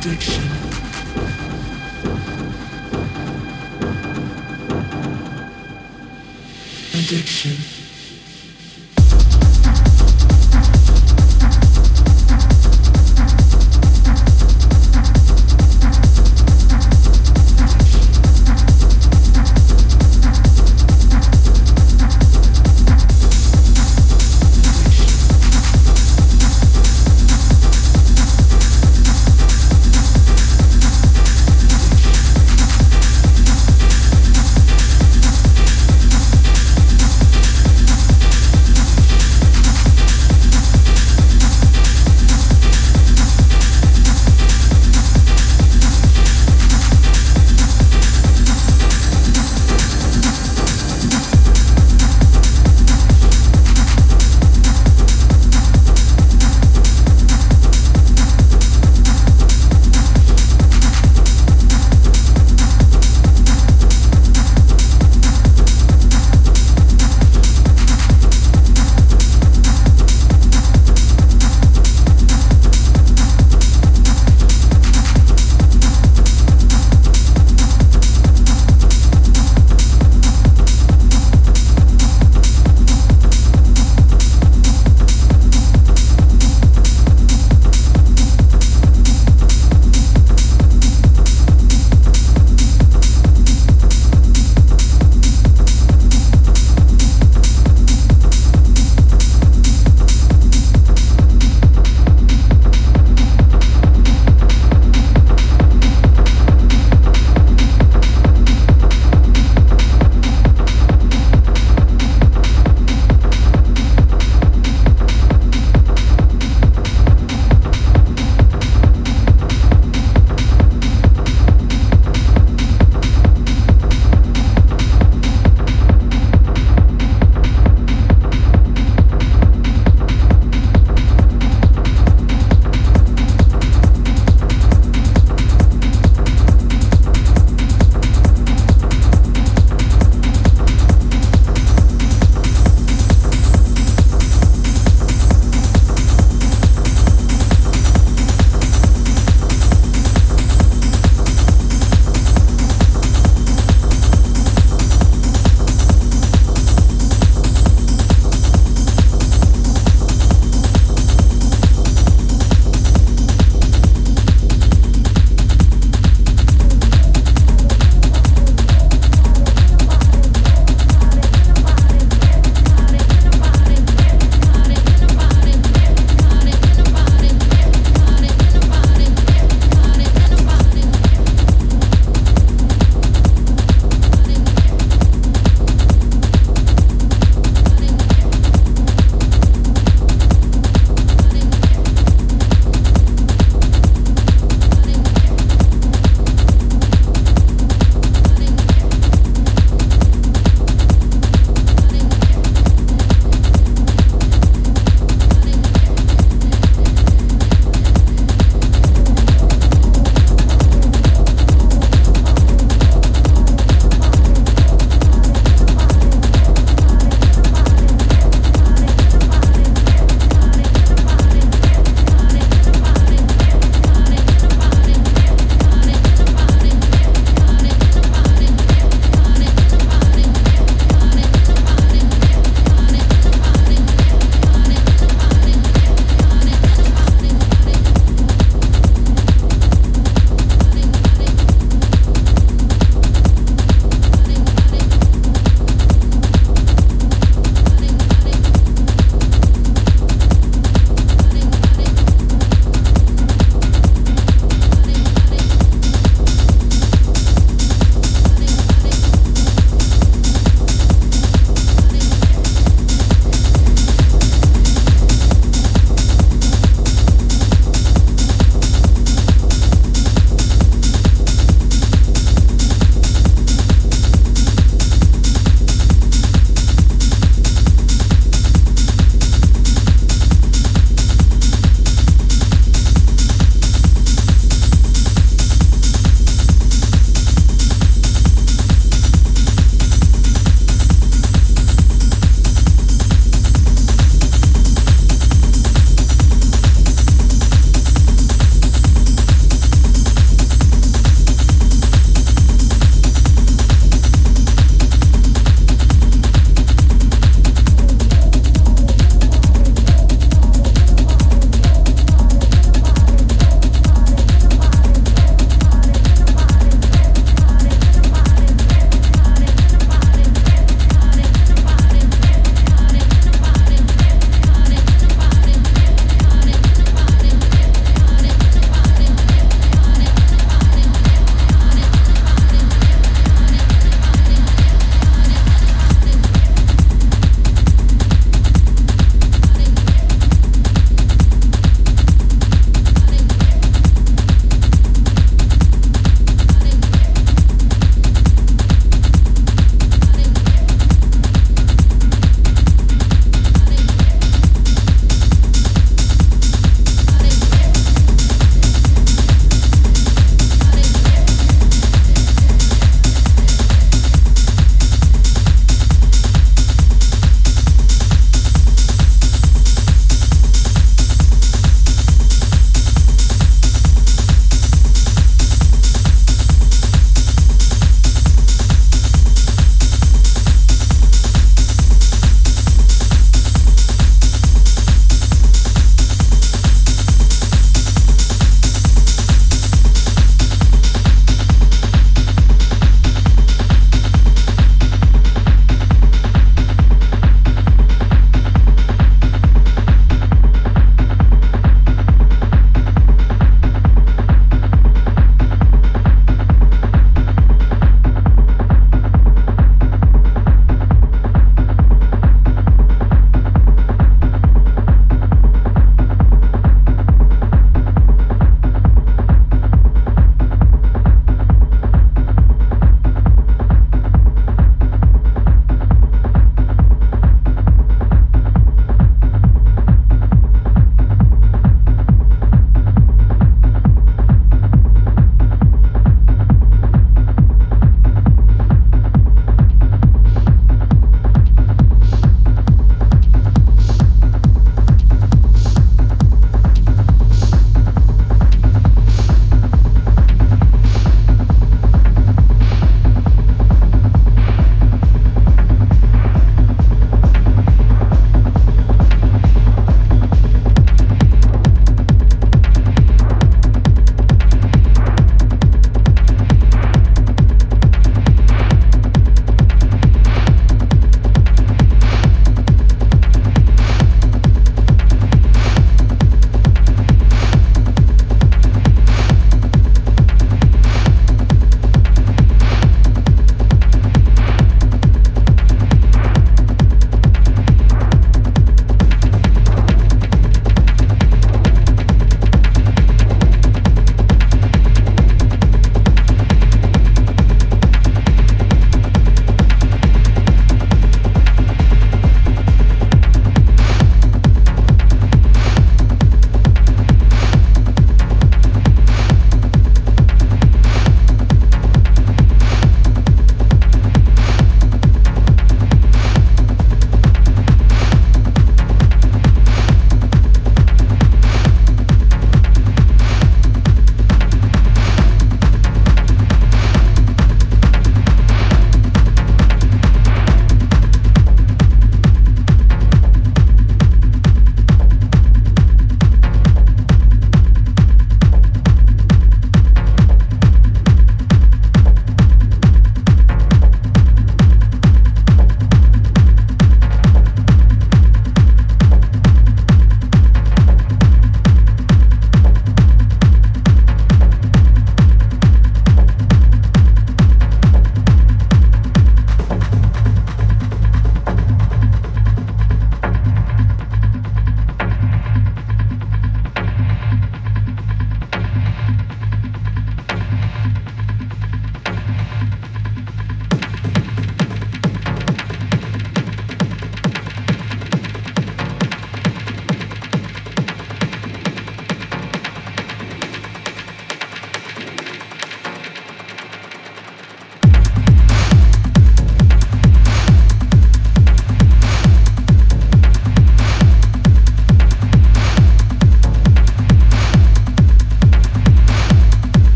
addiction. Addiction.